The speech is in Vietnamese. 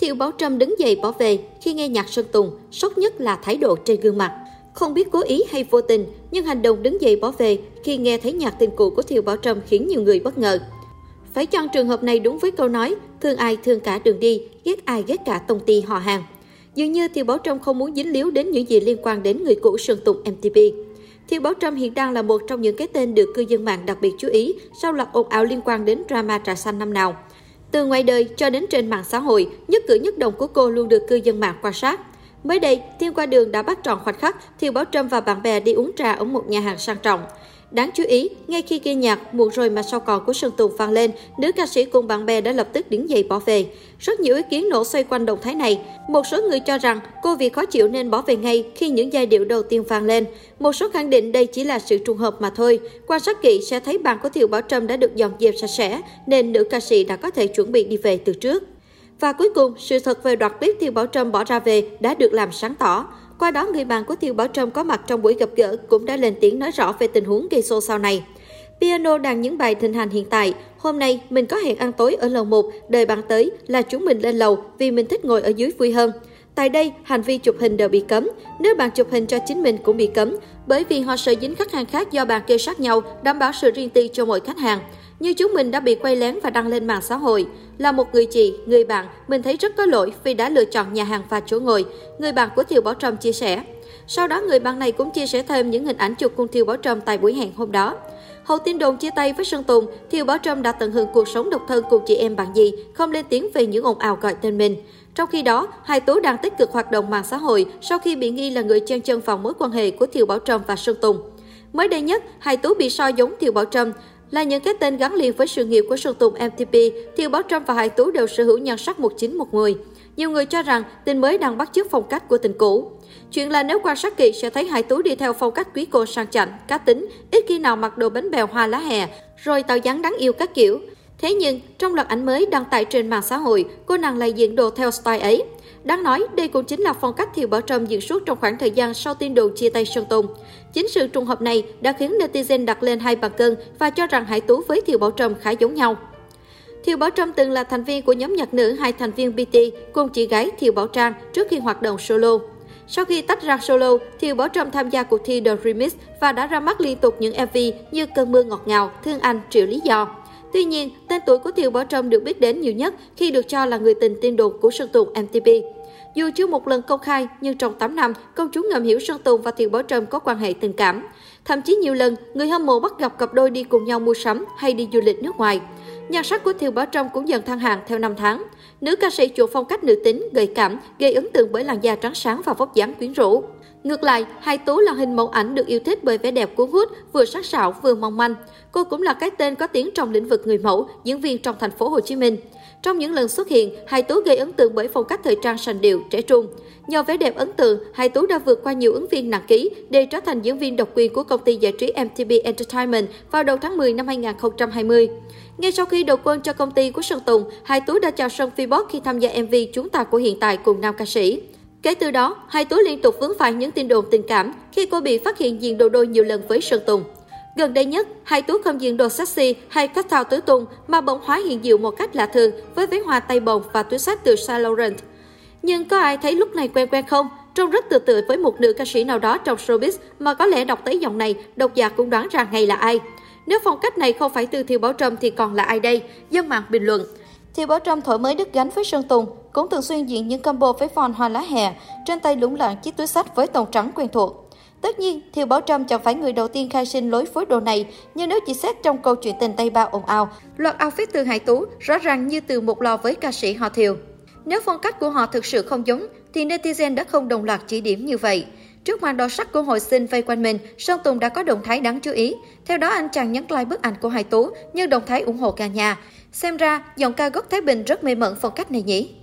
Thiệu Bảo Trâm đứng dậy bỏ về khi nghe nhạc Sơn Tùng, sốc nhất là thái độ trên gương mặt. Không biết cố ý hay vô tình, nhưng hành động đứng dậy bỏ về khi nghe thấy nhạc tình cũ của Thiệu Bảo Trâm khiến nhiều người bất ngờ. Phải chăng trường hợp này đúng với câu nói thương ai thương cả đường đi, ghét ai ghét cả tông ty họ hàng. Dường như Thiệu Bảo Trâm không muốn dính líu đến những gì liên quan đến người cũ Sơn Tùng MTP. Thiệu Bảo Trâm hiện đang là một trong những cái tên được cư dân mạng đặc biệt chú ý sau loạt ồn ào liên quan đến drama trà xanh năm nào. Từ ngoài đời cho đến trên mạng xã hội, nhất cử nhất động của cô luôn được cư dân mạng quan sát. Mới đây, Thiên qua đường đã bắt tròn khoảnh khắc Thiều Bảo Trâm và bạn bè đi uống trà ở một nhà hàng sang trọng. Đáng chú ý, ngay khi ghi nhạc Muộn rồi mà sau còn của Sơn Tùng vang lên, nữ ca sĩ cùng bạn bè đã lập tức đứng dậy bỏ về. Rất nhiều ý kiến nổ xoay quanh động thái này. Một số người cho rằng cô vì khó chịu nên bỏ về ngay khi những giai điệu đầu tiên vang lên. Một số khẳng định đây chỉ là sự trùng hợp mà thôi. Quan sát kỹ sẽ thấy bàn của Thiều Bảo Trâm đã được dọn dẹp sạch sẽ, nên nữ ca sĩ đã có thể chuẩn bị đi về từ trước. Và cuối cùng, sự thật về đoạt clip Thiều Bảo Trâm bỏ ra về đã được làm sáng tỏ. Qua đó, người bạn của Thiều Bảo Trâm có mặt trong buổi gặp gỡ cũng đã lên tiếng nói rõ về tình huống gây xô sau này. Piano đang những bài thịnh hành hiện tại. Hôm nay, mình có hẹn ăn tối ở lầu 1, đời bạn tới là chúng mình lên lầu vì mình thích ngồi ở dưới vui hơn. Tại đây, hành vi chụp hình đều bị cấm. Nếu bạn chụp hình cho chính mình cũng bị cấm, bởi vì họ sợ dính khách hàng khác do bạn kêu sát nhau, đảm bảo sự riêng tư cho mỗi khách hàng. Như chúng mình đã bị quay lén và đăng lên mạng xã hội. Là một người chị, người bạn, mình thấy rất có lỗi vì đã lựa chọn nhà hàng và chỗ ngồi, người bạn của Thiều Bảo Trâm chia sẻ. Sau đó, người bạn này cũng chia sẻ thêm những hình ảnh chụp cùng Thiều Bảo Trâm tại buổi hẹn hôm đó. Hậu tin đồn chia tay với Sơn Tùng, Thiều Bảo Trâm đã tận hưởng cuộc sống độc thân cùng chị em bạn gì, không lên tiếng về những ồn ào gọi tên mình. Trong khi đó, Hai Tú đang tích cực hoạt động mạng xã hội sau khi bị nghi là người chen chân vào mối quan hệ của Thiều Bảo Trâm và Sơn Tùng. Mới đây nhất, Hai Tú bị so giống Thiều Bảo Trâm là những cái tên gắn liền với sự nghiệp của Sơn Tùng MTP, Thiều Bảo Trâm và Hải Tú đều sở hữu nhan sắc 19110. Nhiều người cho rằng tình mới đang bắt chước phong cách của tình cũ. Chuyện là nếu quan sát kỹ sẽ thấy Hải Tú đi theo phong cách quý cô sang chảnh, cá tính, ít khi nào mặc đồ bánh bèo hoa lá hè, rồi tạo dáng đáng yêu các kiểu. Thế nhưng, trong loạt ảnh mới đăng tải trên mạng xã hội, cô nàng lại diện đồ theo style ấy. Đáng nói, đây cũng chính là phong cách Thiều Bảo Trâm diễn suốt trong khoảng thời gian sau tin đồn chia tay Sơn Tùng. Chính sự trùng hợp này đã khiến netizen đặt lên hai bàn cân và cho rằng Hải Tú với Thiều Bảo Trâm khá giống nhau. Thiều Bảo Trâm từng là thành viên của nhóm nhạc nữ hai thành viên BT cùng chị gái Thiều Bảo Trang trước khi hoạt động solo. Sau khi tách ra solo, Thiều Bảo Trâm tham gia cuộc thi The Remix và đã ra mắt liên tục những MV như Cơn mưa ngọt ngào, Thương Anh, Triệu Lý Do. Tuy nhiên, tên tuổi của Thiều Bảo Trâm được biết đến nhiều nhất khi được cho là người tình tiên đồn của Sơn Tùng MTP. Dù chưa một lần công khai, nhưng trong 8 năm, công chúng ngầm hiểu Sơn Tùng và Thiều Bảo Trâm có quan hệ tình cảm. Thậm chí nhiều lần, người hâm mộ bắt gặp cặp đôi đi cùng nhau mua sắm hay đi du lịch nước ngoài. Nhan sắc của Thiều Bảo Trâm cũng dần thăng hạng theo năm tháng. Nữ ca sĩ chuộng phong cách nữ tính, gợi cảm, gây ấn tượng bởi làn da trắng sáng và vóc dáng quyến rũ. Ngược lại, Hai Tú là hình mẫu ảnh được yêu thích bởi vẻ đẹp cuốn hút, vừa sắc sảo vừa mong manh. Cô cũng là cái tên có tiếng trong lĩnh vực người mẫu, diễn viên trong thành phố Hồ Chí Minh. Trong những lần xuất hiện, Hai Tú gây ấn tượng bởi phong cách thời trang sành điệu, trẻ trung. Nhờ vẻ đẹp ấn tượng, Hai Tú đã vượt qua nhiều ứng viên nặng ký để trở thành diễn viên độc quyền của công ty giải trí MTV Entertainment vào đầu tháng 10 năm 2020. Ngay sau khi đầu quân cho công ty của Sơn Tùng, Hai Tú đã chào sân Phi khi tham gia MV Chúng ta của hiện tại cùng nam ca sĩ. Kể từ đó, Hai Tú liên tục vướng phải những tin đồn tình cảm khi cô bị phát hiện diện đồ đôi nhiều lần với Sơn Tùng. Gần đây nhất, Hai Tú không diện đồ sexy hay cách thao tứ tung mà bỗng hóa hiện diệu một cách lạ thường với váy hoa tay bồng và túi sách từ Saint Laurent. Nhưng có ai thấy lúc này quen quen không? Trông rất tự tự với một nữ ca sĩ nào đó trong showbiz mà có lẽ đọc tới dòng này, độc giả cũng đoán ra ngay là ai. Nếu phong cách này không phải từ Thiều Bảo Trâm thì còn là ai đây? Dân mạng bình luận. Thiều Bảo Trâm thổi mới đứt gánh với Sơn Tùng, cũng thường xuyên diện những combo với phon hoa lá hè, trên tay lủng lẳng chiếc túi sách với tông trắng quen thuộc. Tất nhiên, Thiều Bảo Trâm chẳng phải người đầu tiên khai sinh lối phối đồ này, nhưng nếu chỉ xét trong câu chuyện tình Tây Ba ồn ào, loạt outfit từ Hải Tú rõ ràng như từ một lò với ca sĩ họ Thiều. Nếu phong cách của họ thực sự không giống, thì netizen đã không đồng loạt chỉ điểm như vậy. Trước màn đỏ sắc của hội sinh vây quanh mình, Sơn Tùng đã có động thái đáng chú ý. Theo đó, anh chàng nhấn like bức ảnh của Hải Tú như động thái ủng hộ cả nhà. Xem ra, giọng ca gốc Thái Bình rất mê mẩn phong cách này nhỉ?